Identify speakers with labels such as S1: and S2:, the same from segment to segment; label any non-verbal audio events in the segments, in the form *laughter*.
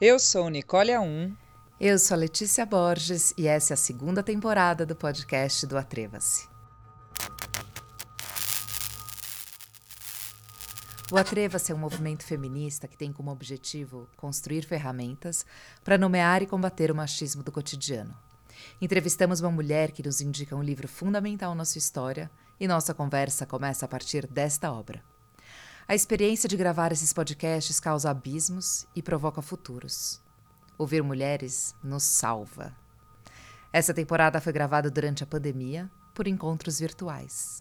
S1: Eu sou Nicole A1.
S2: Eu sou Letícia Borges e essa é a segunda temporada do podcast do Atreva-se. O Atreva-se é um movimento feminista que tem como objetivo construir ferramentas para nomear e combater o machismo do cotidiano. Entrevistamos uma mulher que nos indica um livro fundamental na sua história e nossa conversa começa a partir desta obra. A experiência de gravar esses podcasts causa abismos e provoca futuros. Ouvir mulheres nos salva. Essa temporada foi gravada durante a pandemia por encontros virtuais.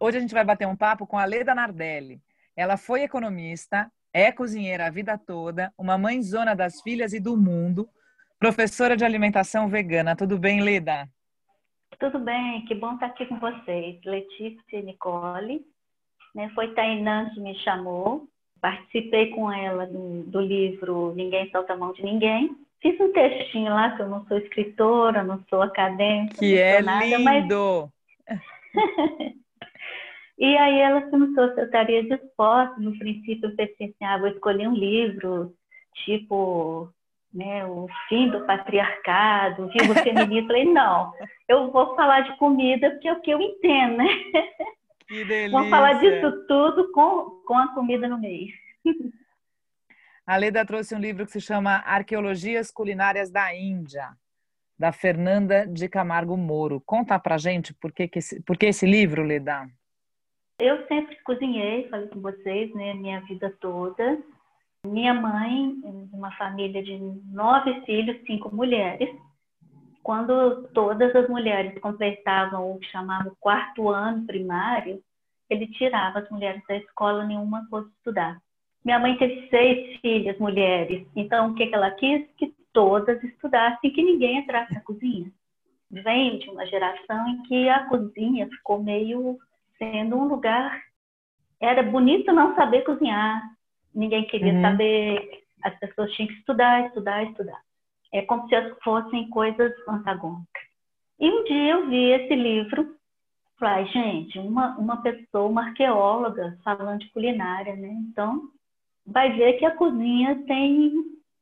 S1: Hoje a gente vai bater um papo com a Leda Nardelli. Ela foi economista, é cozinheira a vida toda, uma mãezona das filhas e do mundo, professora de alimentação vegana. Tudo bem, Leda?
S3: Tudo bem, que bom estar aqui com vocês. Letícia e Nicole. Né? Foi Tainã que me chamou, participei com ela do, do livro Ninguém Solta a Mão de Ninguém. Fiz um textinho lá, que eu não sou escritora, não sou acadêmica.
S1: Que é nada, lindo! Mas... *laughs*
S3: e aí ela perguntou se eu estaria disposta. No princípio eu pensei assim, ah, vou escolher um livro, tipo né, o fim do patriarcado, o vivo feminismo. Falei, não, eu vou falar de comida porque é o que eu entendo, né? *laughs*
S1: Que delícia.
S3: Vamos falar disso tudo com, com a comida no meio. *laughs*
S1: A Leda trouxe um livro que se chama Arqueologias Culinárias da Índia, da Fernanda de Camargo Moro. Conta pra gente por que, que esse, por que esse livro, Leda?
S3: Eu sempre cozinhei, falei com vocês, né, minha vida toda. Minha mãe, uma família de nove filhos, cinco mulheres, quando todas as mulheres completavam o que chamava quarto ano primário, ele tirava as mulheres da escola, nenhuma fosse estudar. Minha mãe teve seis filhas mulheres, então o que, ela quis? Que todas estudassem, que ninguém entrasse na cozinha. Vem de uma geração em que a cozinha ficou meio sendo um lugar. Era bonito não saber cozinhar, ninguém queria uhum. saber, as pessoas tinham que estudar, estudar, estudar. É como se fossem coisas antagônicas. E um dia eu vi esse livro, falei, gente, uma, uma pessoa, uma arqueóloga falando de culinária, né? Então, vai ver que a cozinha tem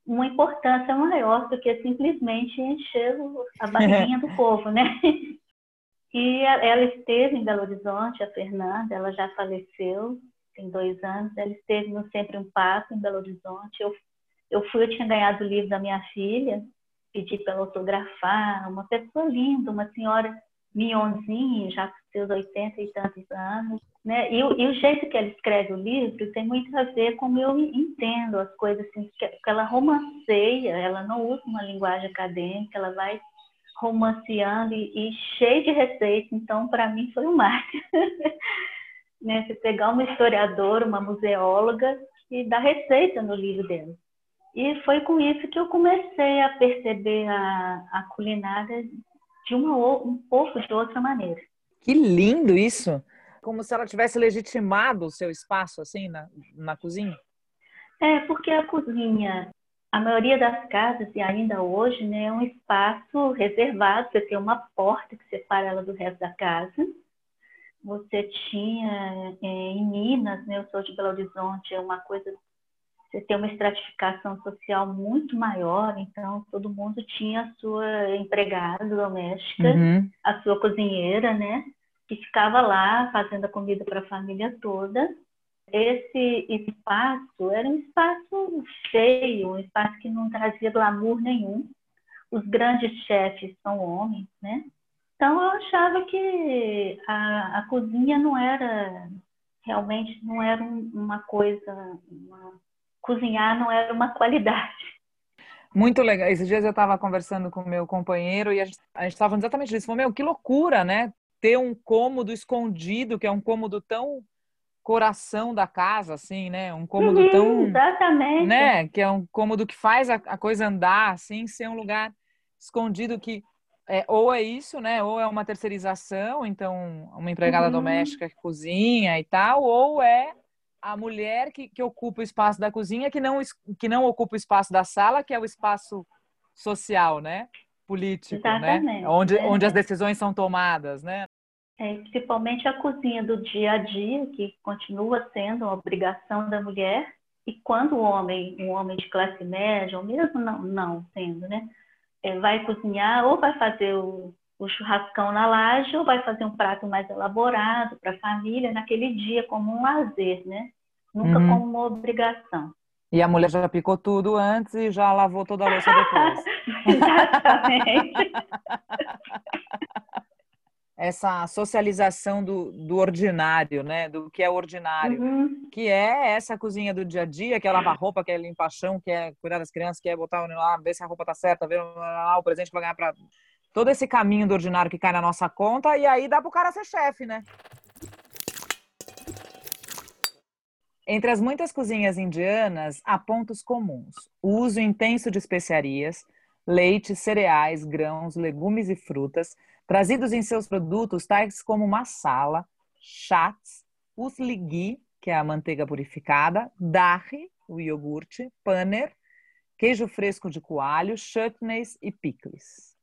S3: uma importância maior do que simplesmente encher a barriguinha do *laughs* povo, né? E ela esteve em Belo Horizonte, a Fernanda, ela já faleceu, tem dois anos, ela esteve no Sempre um Passo, em Belo Horizonte. Eu eu fui, eu tinha ganhado o livro da minha filha, pedi para ela autografar, uma pessoa linda, uma senhora minhonzinha, já com seus 80 e tantos anos, né? E, e, o jeito que ela escreve o livro tem muito a ver com como eu entendo as coisas, assim, que ela romanceia, ela não usa uma linguagem acadêmica, ela vai romanceando e, e cheio de receitas, então para mim foi um máximo. *laughs* né? Você pegar uma historiadora, uma museóloga e dar receita no livro dela. E foi com isso que eu comecei a perceber a, a culinária de uma um pouco de outra maneira.
S1: Que lindo isso! Como se ela tivesse legitimado o seu espaço assim na, na cozinha.
S3: É, porque a cozinha, a maioria das casas, e ainda hoje, né, é um espaço reservado, você tem uma porta que separa ela do resto da casa. Você tinha é, em Minas, né, eu sou de Belo Horizonte, é uma coisa você tem uma estratificação social muito maior, então todo mundo tinha a sua empregada doméstica, uhum. a sua cozinheira, né? Que ficava lá fazendo a comida para a família toda. Esse espaço era um espaço feio, um espaço que não trazia glamour nenhum. Os grandes chefes são homens, né? Então eu achava que a, a cozinha não era realmente não era uma coisa, uma cozinhar não era uma qualidade.
S1: Muito legal. Esses dias eu estava conversando com meu companheiro e a gente estava falando exatamente disso. Falou, meu, que loucura, né? Ter um cômodo escondido, que é um cômodo tão coração da casa, assim, né? Um cômodo
S3: uhum,
S1: tão.
S3: Exatamente.
S1: Né? Que é um cômodo que faz a, a coisa andar, assim, ser um lugar escondido que. É, ou é isso, né? Ou é uma terceirização, então uma empregada uhum. doméstica que cozinha e tal, ou é a mulher que, que ocupa o espaço da cozinha, que não, que não ocupa o espaço da sala, que é o espaço social, né? Político, né? Exatamente. né? Onde, é. onde as decisões são tomadas, né?
S3: É, principalmente a cozinha do dia a dia, que continua sendo uma obrigação da mulher, E quando o homem, um homem de classe média, ou mesmo não, não sendo, né, é, vai cozinhar ou vai fazer o, o churrascão na laje ou vai fazer um prato mais elaborado para a família naquele dia como um lazer, né? Nunca uhum. como uma obrigação.
S1: E a mulher já picou tudo antes e já lavou toda a louça depois. *laughs*
S3: Exatamente. *laughs*
S1: essa socialização do, do ordinário, né? Do que é ordinário, uhum. que é essa cozinha do dia a dia, que é lavar roupa, que é limpar chão, que é cuidar das crianças, que é botar lá, ver se a roupa tá certa, ver lá, o presente que vai ganhar para todo esse caminho do ordinário que cai na nossa conta e aí dá pro cara ser chefe, né? Entre as muitas cozinhas indianas, há pontos comuns: o uso intenso de especiarias, leite, cereais, grãos, legumes e frutas, trazidos em seus produtos tais como masala, chats, usli ghee, que é a manteiga purificada, dahi, o iogurte, paneer, queijo fresco de coalho, chutneys e picles.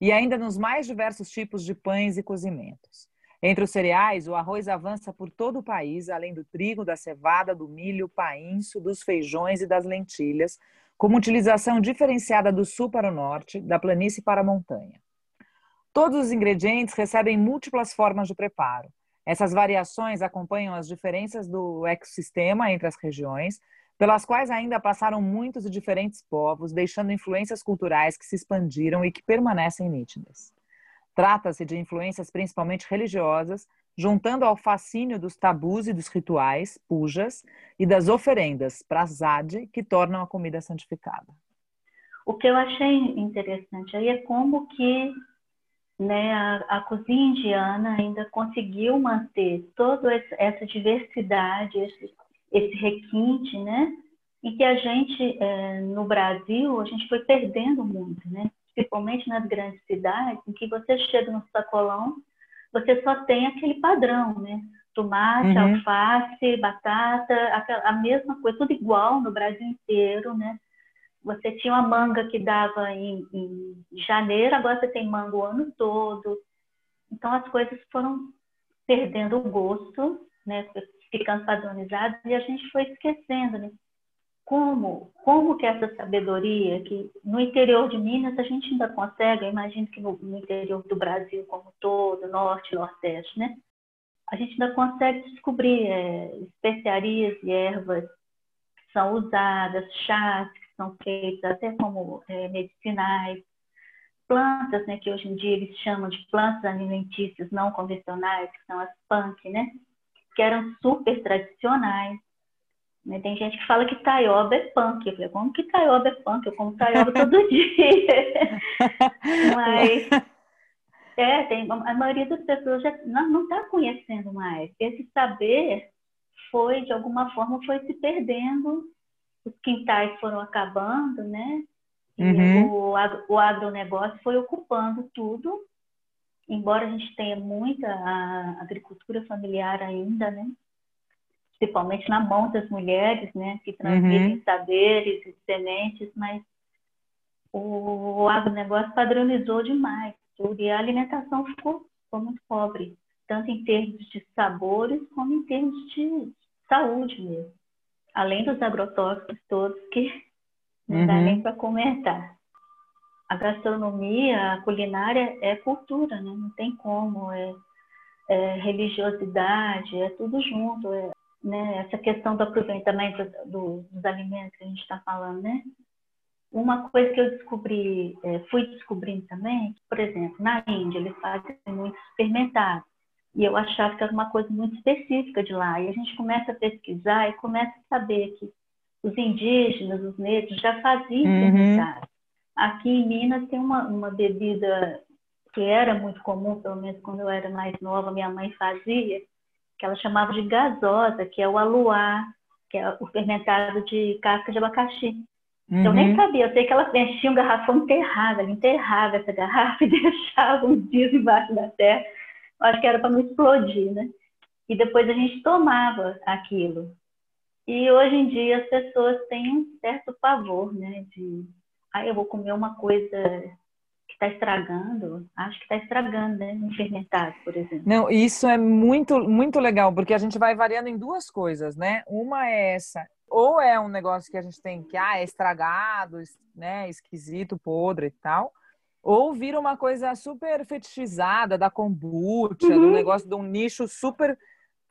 S1: E ainda nos mais diversos tipos de pães e cozimentos. Entre os cereais, o arroz avança por todo o país, além do trigo, da cevada, do milho, painço, dos feijões e das lentilhas, como utilização diferenciada do sul para o norte, da planície para a montanha. Todos os ingredientes recebem múltiplas formas de preparo. Essas variações acompanham as diferenças do ecossistema entre as regiões, pelas quais ainda passaram muitos e diferentes povos, deixando influências culturais que se expandiram e que permanecem nítidas. Trata-se de influências principalmente religiosas, juntando ao fascínio dos tabus e dos rituais, pujas, e das oferendas, prasad, que tornam a comida santificada.
S3: O que eu achei interessante aí é como que né, a, a cozinha indiana ainda conseguiu manter toda essa diversidade, esse, esse requinte, né? E que a gente, é, no Brasil, a gente foi perdendo muito, né? principalmente nas grandes cidades, em que você chega no sacolão, você só tem aquele padrão, né? Tomate, uhum. alface, batata, a, mesma coisa, tudo igual no Brasil inteiro, né? Você tinha uma manga que dava em, em janeiro, agora você tem manga o ano todo. Então as coisas foram perdendo o gosto, né? Ficando padronizadas e a gente foi esquecendo, né? como, como que essa sabedoria, que no interior de Minas a gente ainda consegue, eu imagino que no, no interior do Brasil como todo, norte, nordeste, né? A gente ainda consegue descobrir é, especiarias e ervas que são usadas, chás que são feitos até como é, medicinais, plantas, né, que hoje em dia eles chamam de plantas alimentícias não convencionais, que são as punk, né? Que eram super tradicionais né? Tem gente que fala que taioba é punk. Eu falei, como que taioba é punk? Eu como taioba todo *laughs* dia. *laughs* Mas é, tem, a maioria das pessoas já não está conhecendo mais. Esse saber foi, de alguma forma, foi se perdendo. Os quintais foram acabando, né? Uhum. O, o agronegócio foi ocupando tudo. Embora a gente tenha muita agricultura familiar ainda, né? principalmente na mão das mulheres, né, que transmitem uhum. saberes e sementes, mas o agronegócio padronizou demais tudo e a alimentação ficou, ficou muito pobre, tanto em termos de sabores como em termos de saúde mesmo. Além dos agrotóxicos todos que não uhum. dá nem para comentar. A gastronomia, a culinária é cultura, né? não tem como, é, é religiosidade, é tudo junto, é né, essa questão do aproveitamento do, dos alimentos que a gente está falando, né? Uma coisa que eu descobri, é, fui descobrindo também, por exemplo, na Índia eles fazem muito fermentado. E eu achava que era uma coisa muito específica de lá. E a gente começa a pesquisar e começa a saber que os indígenas, os negros, já faziam uhum. fermentado. Aqui em Minas tem uma, uma bebida que era muito comum, pelo menos quando eu era mais nova, minha mãe fazia, que ela chamava de gasosa, que é o aluá, que é o fermentado de casca de abacaxi. Uhum. Eu nem sabia, eu sei que ela enchia um garrafão enterrado, ela enterrava essa garrafa *laughs* e deixava uns dias embaixo da terra. Eu acho que era para não explodir, né? E depois a gente tomava aquilo. E hoje em dia as pessoas têm um certo pavor, né? De, ah, eu vou comer uma coisa está estragando, acho que está estragando, né? Um fermentado, por exemplo.
S1: Não, isso é muito, muito legal, porque a gente vai variando em duas coisas, né? Uma é essa ou é um negócio que a gente tem que, ah, é estragado, né, esquisito, podre e tal, ou vira uma coisa super fetichizada da kombucha, uhum. do negócio de um nicho super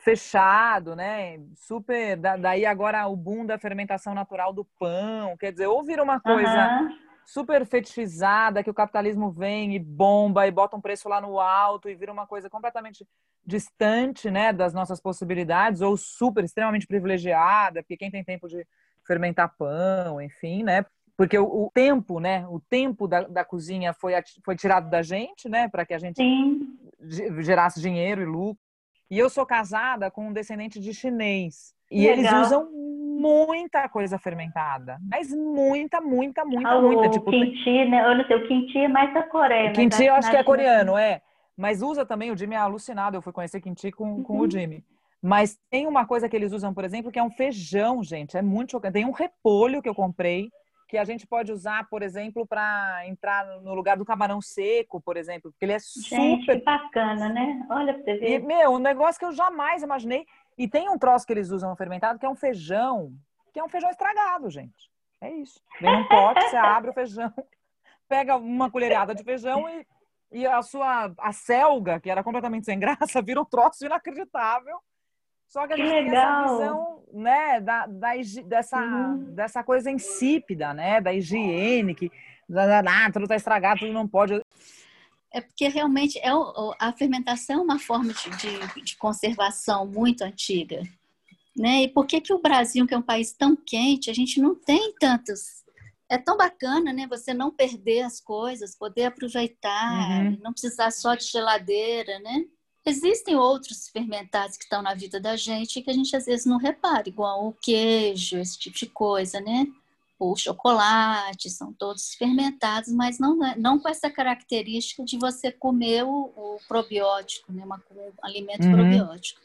S1: fechado, né? Super. daí agora o boom da fermentação natural do pão. Quer dizer, ou vira uma coisa uhum. super fetichizada que o capitalismo vem e bomba e bota um preço lá no alto e vira uma coisa completamente distante, né, das nossas possibilidades, ou super, extremamente privilegiada, porque quem tem tempo de fermentar pão, enfim, né? Porque o, o tempo, né? O tempo da, da cozinha foi, foi tirado da gente, né? Para que a gente Sim. gerasse dinheiro e lucro. E eu sou casada com um descendente de chinês. E Legal. eles usam muita coisa fermentada. Mas muita, muita, muita, ah, muita.
S3: O tipo, kimchi, né? Eu não sei, o kimchi é mais da Coreia.
S1: Kimchi eu acho que é coreano, é. Mas usa também, o Jimmy é alucinado, eu fui conhecer kimchi com, uhum. com o uhum. Jimmy. Mas tem uma coisa que eles usam, por exemplo, que é um feijão, gente. É muito chocante. Tem um repolho que eu comprei, que a gente pode usar, por exemplo, para entrar no lugar do camarão seco, por exemplo, porque ele é super. Gente, que
S3: bacana, né? Olha pra você ver.
S1: E, meu, um negócio que eu jamais imaginei. E tem um troço que eles usam fermentado, que é um feijão, que é um feijão estragado, gente. É isso. Vem num pote, você *laughs* abre o feijão, *laughs* pega uma colherada de feijão e e a sua a selga, que era completamente sem graça, *laughs* vira um troço inacreditável. Só que a gente que tem essa visão, né, da, da dessa, uhum. dessa coisa insípida, né, da higiene, que ah, tudo está estragado, tudo não pode.
S4: É porque realmente é o, a fermentação é uma forma de, de, de, conservação muito antiga. Né? E por que, que o Brasil, que é um país tão quente, a gente não tem tantos é tão bacana, né? Você não perder as coisas, poder aproveitar, uhum. não precisar só de geladeira, né? Existem outros fermentados que estão na vida da gente que a gente às vezes não repara, igual o queijo, esse tipo de coisa, né? O chocolate, são todos fermentados, mas não, não com essa característica de você comer o, o probiótico, né? Uma, um alimento uhum. probiótico.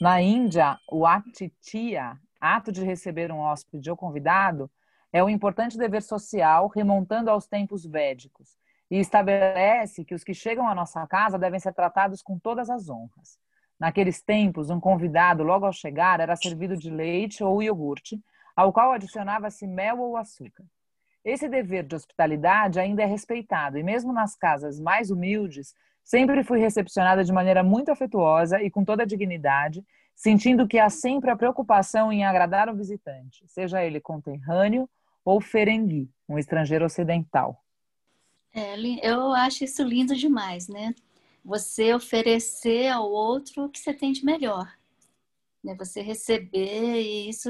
S1: Na Índia, o atitya, ato de receber um hóspede ou convidado, é um importante dever social remontando aos tempos védicos e estabelece que os que chegam à nossa casa devem ser tratados com todas as honras. Naqueles tempos, um convidado, logo ao chegar, era servido de leite ou iogurte, ao qual adicionava-se mel ou açúcar. Esse dever de hospitalidade ainda é respeitado, e mesmo nas casas mais humildes, Sempre fui recepcionada de maneira muito afetuosa e com toda a dignidade, sentindo que há sempre a preocupação em agradar o visitante, seja ele conterrâneo ou ferengui, um estrangeiro ocidental.
S4: É, eu acho isso lindo demais, né? Você oferecer ao outro o que você tem de melhor. Né? Você receber, e isso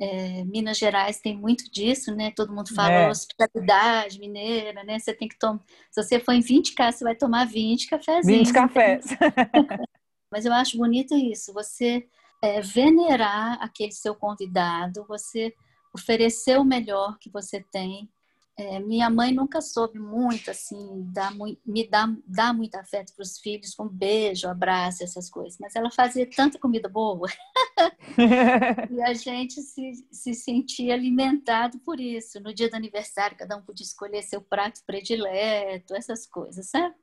S4: é, Minas Gerais tem muito disso, né? Todo mundo fala é. hospitalidade mineira, né? Você tem que tomar. Se você for em 20 casas, você vai tomar 20 cafezinhos.
S1: 20 cafés. *laughs*
S4: Mas eu acho bonito isso, você é, venerar aquele seu convidado, você oferecer o melhor que você tem é, minha mãe nunca soube muito, assim, dar, me dar, dar muito afeto para os filhos, com beijo, abraço, essas coisas. Mas ela fazia tanta comida boa *laughs* e a gente se, se sentia alimentado por isso. No dia do aniversário, cada um podia escolher seu prato predileto, essas coisas, sabe?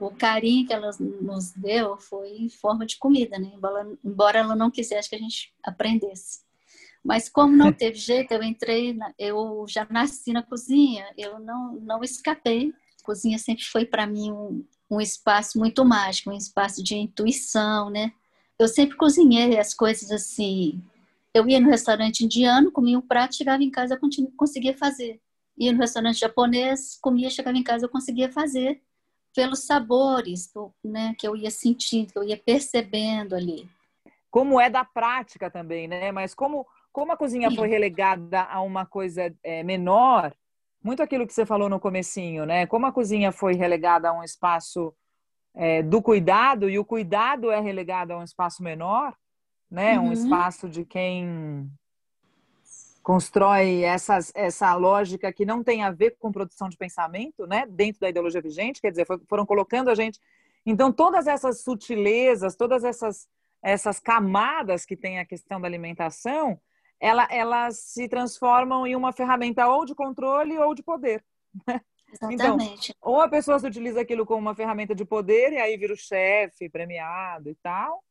S4: O carinho que ela nos deu foi em forma de comida, né? Embora, embora ela não quisesse que a gente aprendesse. Mas como não teve jeito, eu entrei, na, eu já nasci na cozinha, eu não, não escapei. A cozinha sempre foi para mim um, um espaço muito mágico, um espaço de intuição, né? Eu sempre cozinhei as coisas assim. Eu ia no restaurante indiano, comia um prato, chegava em casa, eu conseguia fazer. Ia no restaurante japonês, comia, chegava em casa, eu conseguia fazer pelos sabores, né, que eu ia sentindo, que eu ia percebendo ali.
S1: Como é da prática também, né? Mas como como a cozinha foi relegada a uma coisa é, menor, muito aquilo que você falou no comecinho, né? Como a cozinha foi relegada a um espaço é, do cuidado e o cuidado é relegado a um espaço menor, né? Uhum. Um espaço de quem constrói essas, essa lógica que não tem a ver com produção de pensamento, né? Dentro da ideologia vigente, quer dizer, foram colocando a gente. Então, todas essas sutilezas, todas essas essas camadas que tem a questão da alimentação, ela, elas se transformam em uma ferramenta ou de controle ou de poder. Né?
S4: Exatamente.
S1: Então, ou a pessoa se utiliza aquilo como uma ferramenta de poder e aí vira o chefe premiado e tal,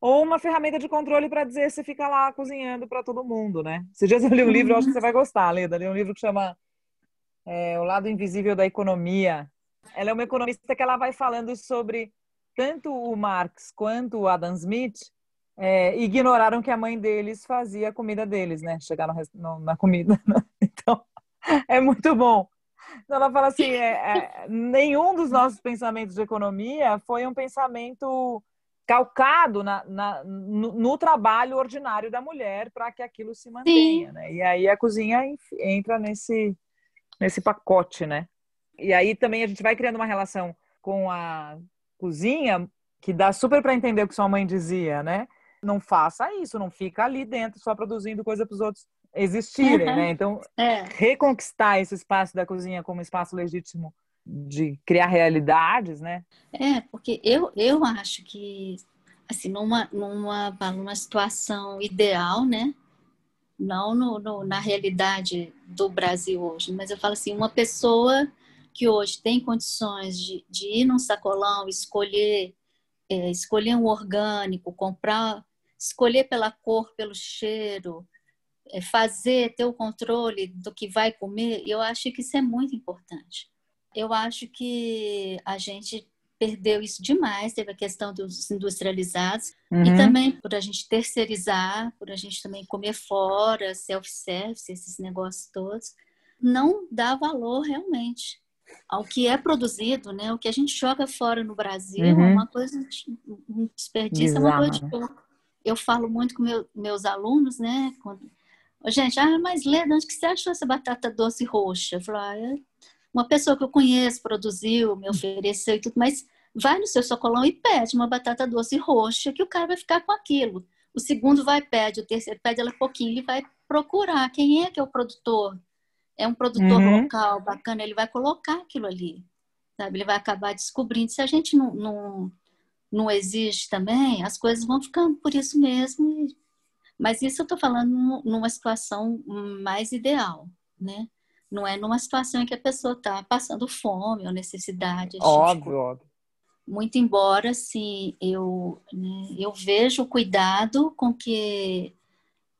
S1: ou uma ferramenta de controle para dizer você fica lá cozinhando para todo mundo, né? Esses dias eu li um livro, eu acho que você vai gostar, Leda. Li um livro que chama é, O Lado Invisível da Economia. Ela é uma economista que ela vai falando sobre tanto o Marx quanto o Adam Smith é, ignoraram que a mãe deles fazia a comida deles, né? Chegar no, no, na comida. *laughs* Né? Então, é muito bom. Então, ela fala assim: é, é, nenhum dos nossos pensamentos de economia foi um pensamento calcado na, na no, no, trabalho ordinário da mulher para que aquilo se mantenha, né? E aí a cozinha entra nesse, nesse pacote, né? E aí também a gente vai criando uma relação com a cozinha que dá super para entender o que sua mãe dizia, né? Não faça isso, não fica ali dentro só produzindo coisa para os outros existirem, uhum. né? Então, é. reconquistar esse espaço da cozinha como espaço legítimo de criar realidades, né?
S4: É, porque eu, eu acho que, assim, numa, numa, numa situação ideal, né? Não no, no, na realidade do Brasil hoje, mas eu falo assim, uma pessoa que hoje tem condições de, de ir num sacolão, escolher, é, escolher um orgânico, comprar, escolher pela cor, pelo cheiro, é, fazer, ter o controle do que vai comer, eu acho que isso é muito importante eu acho que a gente perdeu isso demais, teve a questão dos industrializados uhum. e também por a gente terceirizar, por a gente também comer fora, self-service, esses negócios todos, não dá valor realmente ao que é produzido, né? O que a gente joga fora no Brasil uhum. é uma coisa, um desperdício, é uma coisa de pouco. Eu falo muito com meu, meus alunos, né? Quando, gente, ah, mas Leda, onde que você achou essa batata doce roxa? Eu falo, ah, é uma pessoa que eu conheço produziu, me ofereceu e tudo, mas vai no seu socolão e pede uma batata doce roxa, que o cara vai ficar com aquilo. O segundo vai pede, o terceiro pede ela pouquinho, ele vai procurar quem é que é o produtor. É um produtor uhum. local, bacana, ele vai colocar aquilo ali. Sabe? Ele vai acabar descobrindo. Se a gente não, não, não exige também, as coisas vão ficando por isso mesmo. Mas isso eu estou falando numa situação mais ideal, né? Não é numa situação em que a pessoa está passando fome ou necessidade.
S1: Óbvio, óbvio.
S4: Muito embora, sim, eu, né, eu vejo o cuidado com que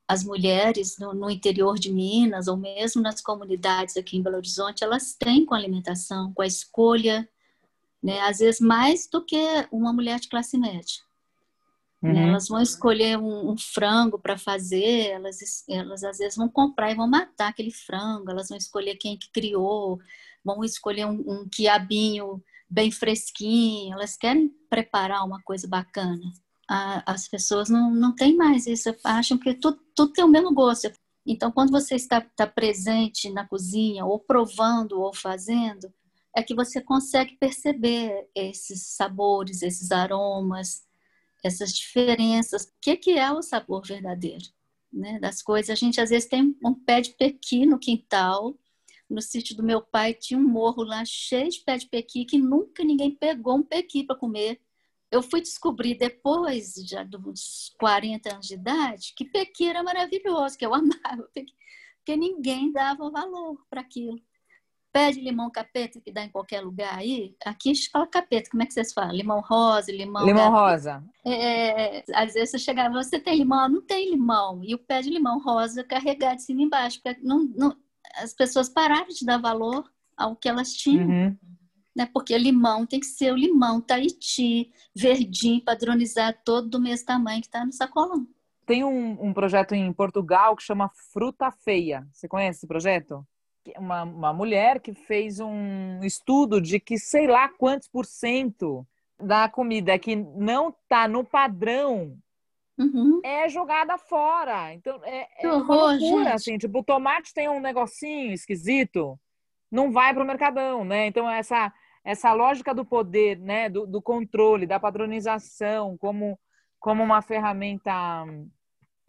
S4: as mulheres no, no, interior de Minas, ou mesmo nas comunidades aqui em Belo Horizonte, elas têm com a alimentação, com a escolha, né, às vezes mais do que uma mulher de classe média. Uhum. Elas vão escolher um, um frango para fazer, elas, elas às vezes vão comprar e vão matar aquele frango, elas vão escolher quem que criou, vão escolher um, um quiabinho bem fresquinho, elas querem preparar uma coisa bacana. A, as pessoas não, não têm mais isso, acham que tudo, tudo tem o mesmo gosto. Então, quando você está, está presente na cozinha, ou provando, ou fazendo, é que você consegue perceber esses sabores, esses aromas, essas diferenças. O que, que é o sabor verdadeiro né, das coisas? A gente às vezes tem um pé de pequi no quintal. No sítio do meu pai tinha um morro lá cheio de pé de pequi que nunca ninguém pegou um pequi para comer. Eu fui descobrir depois, já dos 40 anos de idade, que pequi era maravilhoso, que eu *laughs* amava pequi, porque ninguém dava valor para aquilo pé de limão capeta que dá em qualquer lugar aí, aqui fala capeta, como é que vocês falam? Limão rosa, limão.
S1: Limão rosa.
S4: É, às vezes você chegava, você tem limão? Não tem limão. E o pé de limão rosa carregado de cima e embaixo, porque não, não, as pessoas pararam de dar valor ao que elas tinham. Uhum. Né? Porque limão tem que ser o limão Tahiti, verdinho, padronizado, todo do mesmo tamanho que está no sacolão.
S1: Tem um, um projeto em Portugal que chama Fruta Feia. Você conhece esse projeto? Uma, uma mulher que fez um estudo de que sei lá quantos por cento da comida que não está no padrão uhum. é jogada fora. Então é, é horror, loucura, assim, tipo, o tomate tem um negocinho esquisito, não vai para o mercadão, né? Então essa essa lógica do poder, né, do, do controle, da padronização, como como uma ferramenta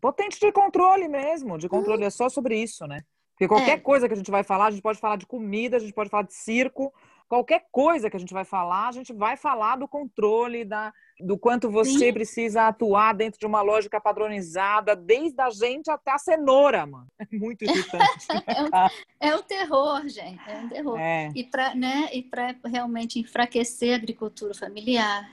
S1: potente de controle mesmo, de controle, uhum. é só sobre isso, né? Porque qualquer é. coisa que a gente vai falar, a gente pode falar de comida, a gente pode falar de circo, qualquer coisa que a gente vai falar, a gente vai falar do controle, da, do quanto você Sim. precisa atuar dentro de uma lógica padronizada, desde a gente até a cenoura, mano. *laughs* É muito irritante. *laughs*
S4: é, o, é, terror, gente. É um terror. É. E para né, realmente enfraquecer a agricultura familiar,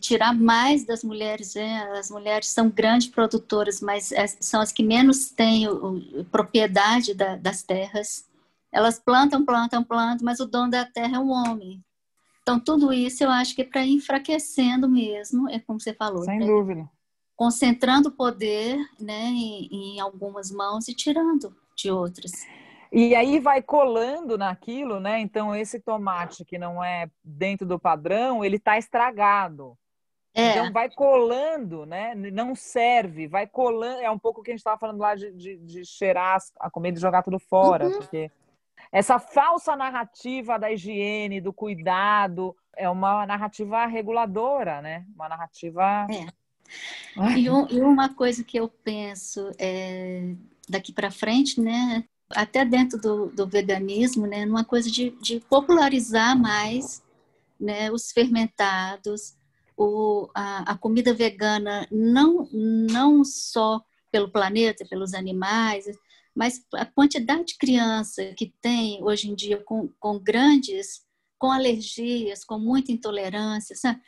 S4: tirar mais das mulheres. Né? As mulheres são grandes produtoras, mas são as que menos têm o, o, propriedade da, das terras. Elas plantam, plantam, plantam, mas o dono da terra é o homem. Então, tudo isso eu acho que é para enfraquecendo mesmo, é como você falou.
S1: Sem né? dúvida.
S4: Concentrando o poder né, em, em algumas mãos e tirando de outras.
S1: E aí vai colando naquilo, né? Então, esse tomate que não é dentro do padrão, ele está estragado. É. Então vai colando, né? Não serve, vai colando. É um pouco o que a gente estava falando lá de, de, de, cheirar a comida e jogar tudo fora, uhum. porque essa falsa narrativa da higiene, do cuidado, é uma narrativa reguladora, né? Uma narrativa.
S4: É. E, um, e, uma coisa que eu penso é, daqui para frente, né? Até dentro do, do veganismo, né? Numa coisa de, de popularizar mais né, os fermentados, o, a, a comida vegana não, não só pelo planeta, pelos animais, mas a quantidade de criança que tem hoje em dia com, com grandes, com alergias, com muita intolerância, sabe?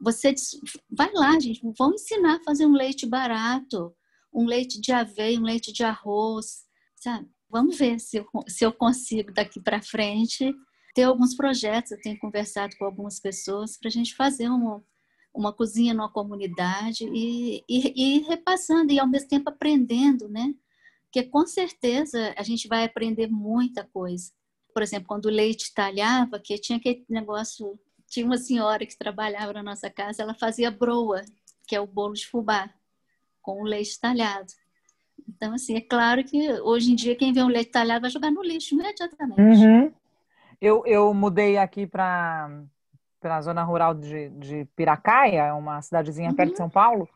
S4: Você diz, vai lá, gente, vamos ensinar a fazer um leite barato, um leite de aveia, um leite de arroz, sabe? Vamos ver se eu, se eu consigo daqui para frente ter alguns projetos. Eu tenho conversado com algumas pessoas para a gente fazer um, uma cozinha numa comunidade e, e, e, repassando e ao mesmo tempo aprendendo, né? Porque com certeza a gente vai aprender muita coisa. Por exemplo, quando o leite talhava, que tinha aquele negócio, tinha uma senhora que trabalhava na nossa casa, ela fazia broa, que é o bolo de fubá, com o leite talhado. Então, assim, é claro que hoje em dia quem vê um leite talhado vai jogar no lixo imediatamente.
S1: Uhum. Eu, eu mudei aqui para pela zona rural de, de Piracaia, uma cidadezinha uhum. perto de uhum. São Paulo.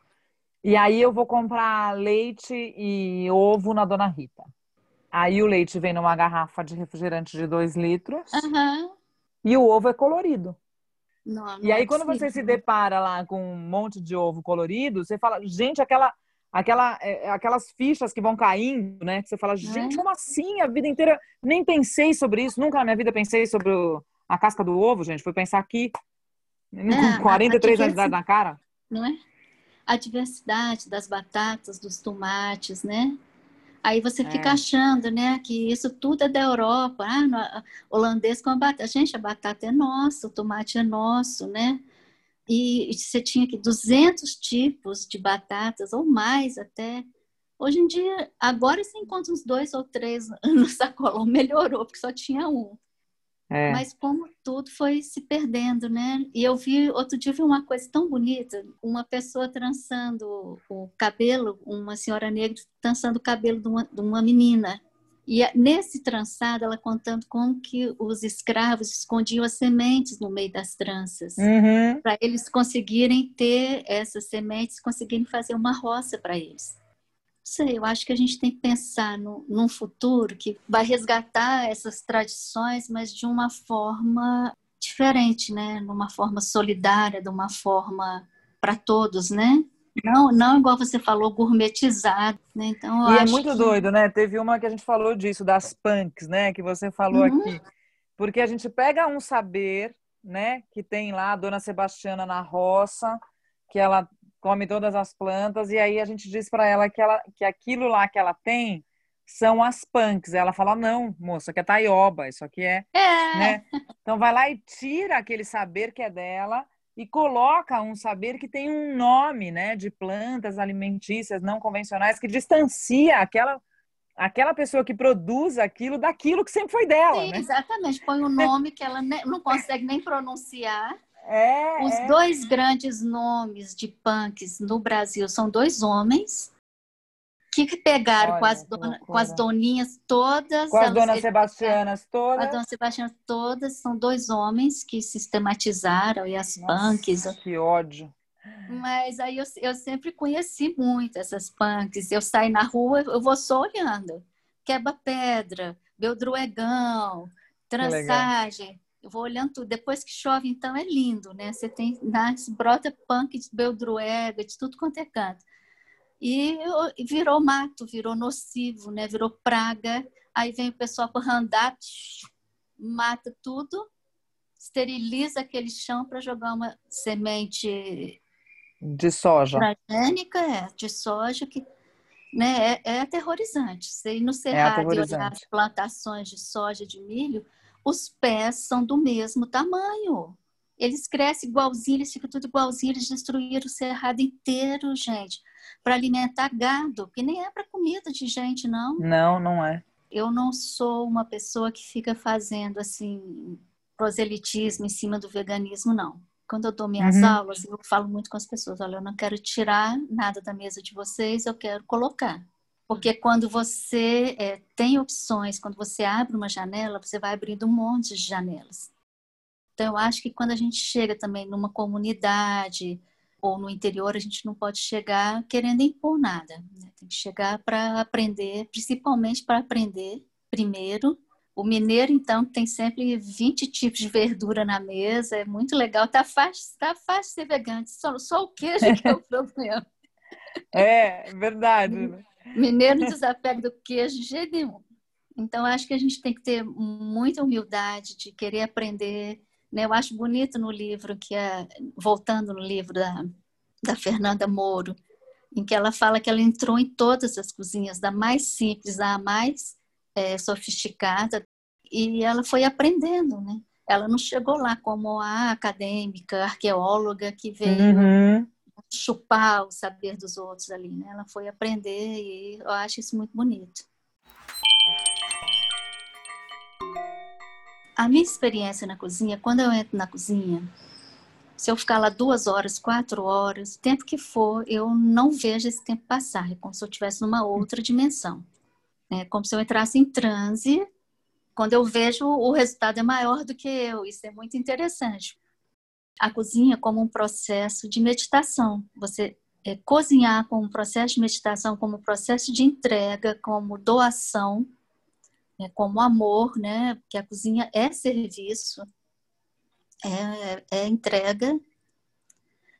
S1: E aí eu vou comprar leite e ovo na Dona Rita. Aí o leite vem numa garrafa de refrigerante de 2 litros
S4: uhum.
S1: e o ovo é colorido.
S4: Não,
S1: e aí, é quando você se depara lá com um monte de ovo colorido, você fala, gente, aquela, aquela, é, aquelas fichas que vão caindo, né? Que você fala, gente, é. como assim? A vida inteira nem pensei sobre isso, nunca na minha vida pensei sobre o, a casca do ovo, gente, foi pensar aqui é, com 43 anos de idade na cara.
S4: Não é? A diversidade das batatas, dos tomates, né? Aí você fica é. achando, né, que isso tudo é da Europa, ah, no, holandês com a batata. Gente, a batata é nossa, o tomate é nosso, né? E, e você tinha que 200 tipos de batatas ou mais até. Hoje em dia, agora você encontra uns dois ou três *laughs* no sacolão, melhorou, porque só tinha um. É. Mas como tudo foi se perdendo, né? E eu vi, outro dia vi uma coisa tão bonita, uma pessoa trançando o cabelo, uma senhora negra trançando o cabelo de uma, de uma menina. E nesse trançado, ela contando como que os escravos escondiam as sementes no meio das tranças,
S1: uhum.
S4: para eles conseguirem ter essas sementes, conseguirem fazer uma roça para eles sei, eu acho que a gente tem que pensar no, num futuro que vai resgatar essas tradições, mas de uma forma diferente, né? Numa forma solidária, de uma forma para todos, né? Não, não igual você falou, gourmetizado, né? Então,
S1: e é muito que... doido, né? Teve uma que a gente falou disso, das punks, né? Que você falou uhum. aqui. Porque a gente pega um saber, né? Que tem lá a dona Sebastiana na roça, que ela come todas as plantas, e aí a gente diz para ela que, ela que aquilo lá que ela tem são as punks. Ela fala, não, moça, que é taioba, isso aqui é,
S4: é.
S1: Né? Então vai lá e tira aquele saber que é dela e coloca um saber que tem um nome, né, de plantas alimentícias não convencionais que distancia aquela aquela pessoa que produz aquilo daquilo que sempre foi dela,
S4: Sim,
S1: né?
S4: Exatamente, põe um nome que ela não consegue nem pronunciar.
S1: É,
S4: Os
S1: é.
S4: dois grandes nomes de punks no Brasil são dois homens que pegaram Olha, com, as dona, com as doninhas todas.
S1: Com as donas Sebastianas todas. Com
S4: as donas Sebastianas todas. São dois homens que sistematizaram e as Nossa, punks.
S1: Que ódio.
S4: Mas aí eu, eu sempre conheci muito essas punks. Eu saio na rua, eu vou só olhando. Quebra-pedra, Beldruegão, trançagem Eu vou olhando tudo. Depois que chove, então, é lindo, né? Você tem, nasce, brota punk de beldroega, de tudo quanto é canto. E virou mato, virou nocivo, né? Virou praga. Aí vem o pessoal para andar, mata tudo, esteriliza aquele chão para jogar uma semente
S1: de soja.
S4: Transgênica, é, de soja que né, é, é aterrorizante. Você ir no é cerrado é e olhar as plantações de soja, de milho, os pés são do mesmo tamanho. Eles crescem igualzinho, eles ficam tudo igualzinho, eles destruíram o cerrado inteiro, gente, para alimentar gado, que nem é para comida de gente, não.
S1: Não, não é.
S4: Eu não sou uma pessoa que fica fazendo assim proselitismo em cima do veganismo, não. Quando eu dou minhas uhum. aulas, eu falo muito com as pessoas: olha, eu não quero tirar nada da mesa de vocês, eu quero colocar. Porque quando você é, tem opções, quando você abre uma janela, você vai abrindo um monte de janelas. Então, eu acho que quando a gente chega também numa comunidade ou no interior, a gente não pode chegar querendo impor nada. Né? Tem que chegar para aprender, principalmente para aprender primeiro o mineiro, então, tem sempre 20 tipos de verdura na mesa, é muito legal. Tá fácil, tá fácil ser vegano, só, só o queijo que é o *laughs* problema.
S1: É, verdade. Né?
S4: Mineiro não desapega do queijo de jeito nenhum. Então, acho que a gente tem que ter muita humildade de querer aprender. Né? Eu acho bonito no livro, que é, voltando no livro da, da Fernanda Moro, em que ela fala que ela entrou em todas as cozinhas, da mais simples à mais é, sofisticada e ela foi aprendendo, né? Ela não chegou lá como a acadêmica, arqueóloga que veio uhum. Chupar o saber dos outros ali, né? Ela foi aprender e eu acho isso muito bonito. A minha experiência na cozinha, quando eu entro na cozinha, se eu ficar lá duas horas, quatro horas, tempo que for, eu não vejo esse tempo passar. É como se eu estivesse numa outra dimensão. É como se eu entrasse em transe. Quando eu vejo, o resultado é maior do que eu. Isso é muito interessante. A cozinha como um processo de meditação. Você é, cozinhar como um processo de meditação, como um processo de entrega, como doação, né, como amor, né? Porque a cozinha é serviço, é, é entrega.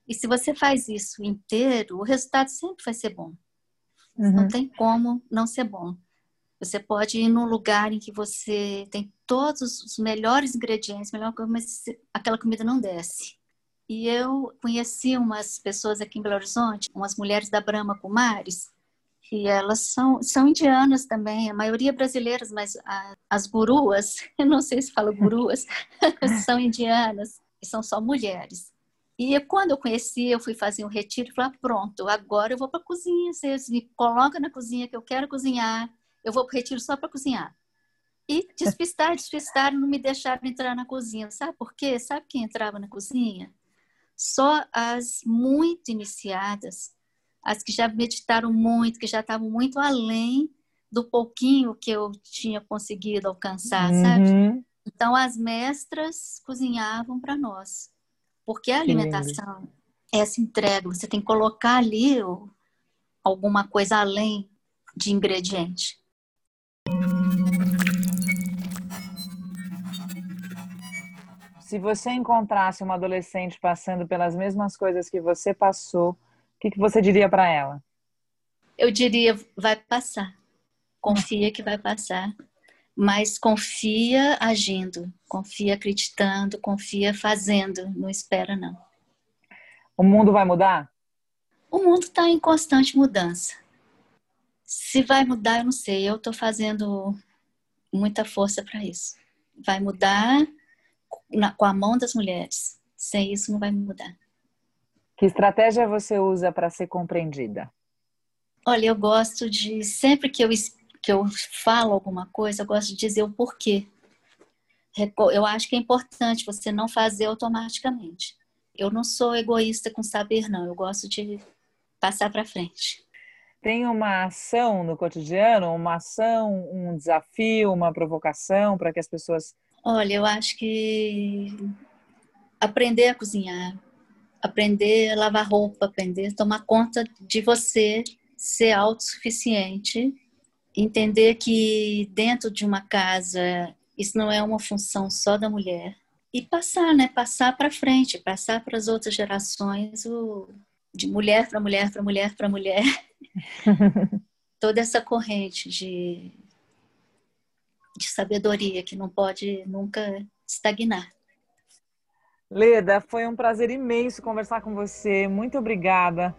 S4: E se você faz isso inteiro, o resultado sempre vai ser bom. Uhum. Não tem como não ser bom. Você pode ir num lugar em que você tem todos os melhores ingredientes, melhor coisa, mas aquela comida não desce. E eu conheci umas pessoas aqui em Belo Horizonte, umas mulheres da Brahma Kumaris, e elas são, são indianas também, a maioria brasileiras, mas a, as guruas, *laughs* eu não sei se falo guruas, *laughs* são indianas e são só mulheres. E quando eu conheci, eu fui fazer um retiro e falei, ah, pronto, agora eu vou para a cozinha, vocês me colocam na cozinha que eu quero cozinhar, eu vou para o retiro só para cozinhar. E despistar, despistar, não me deixaram entrar na cozinha. Sabe por quê? Sabe quem entrava na cozinha? Só as muito iniciadas, as que já meditaram muito, que já estavam muito além do pouquinho que eu tinha conseguido alcançar, uhum. sabe? Então, as mestras cozinhavam para nós. Porque a alimentação, essa entrega, você tem que colocar ali alguma coisa além de ingrediente.
S1: Se você encontrasse uma adolescente passando pelas mesmas coisas que você passou, o que, que você diria para ela?
S4: Eu diria, vai passar. Confia que vai passar. Mas confia agindo, confia acreditando, confia fazendo, não espera não.
S1: O mundo vai mudar?
S4: O mundo está em constante mudança. Se vai mudar, eu não sei. Eu estou fazendo muita força para isso. Vai mudar na, com a mão das mulheres. Sem isso, não vai mudar.
S1: Que estratégia você usa para ser compreendida?
S4: Olha, eu gosto de sempre que eu que eu falo alguma coisa, eu gosto de dizer o porquê. Eu acho que é importante você não fazer automaticamente. Eu não sou egoísta com saber, não. Eu gosto de passar para frente.
S1: Tem uma ação no cotidiano, uma ação, um desafio, uma provocação para que as pessoas
S4: Olha, eu acho que aprender a cozinhar, aprender a lavar roupa, aprender a tomar conta de você, ser autossuficiente, entender que dentro de uma casa isso não é uma função só da mulher, e passar, né? Passar para frente, passar para as outras gerações o de mulher para mulher para mulher para mulher. *laughs* Toda essa corrente de de sabedoria que não pode nunca estagnar.
S1: Leda, foi um prazer imenso conversar com você. Muito obrigada.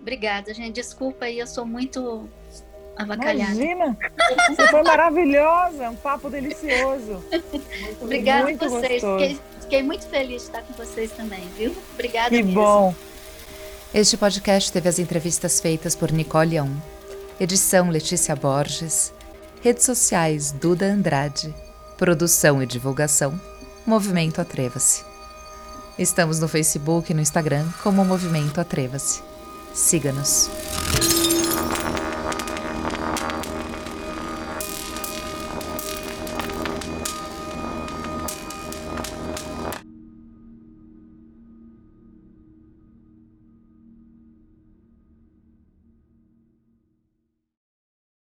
S4: Obrigada, gente. Desculpa aí, eu sou muito avacalhada.
S1: Imagina! Você foi maravilhosa, um papo delicioso. *laughs*
S4: Obrigada muito a vocês. Fiquei, fiquei, muito feliz de estar com vocês também, viu? Obrigada
S1: Que
S4: mesmo.
S1: bom.
S2: Este podcast teve as entrevistas feitas por Nicole Young, edição Letícia Borges, redes sociais Duda Andrade, produção e divulgação Movimento Atreva-se. Estamos no Facebook e no Instagram como Movimento Atreva-se. Siga-nos.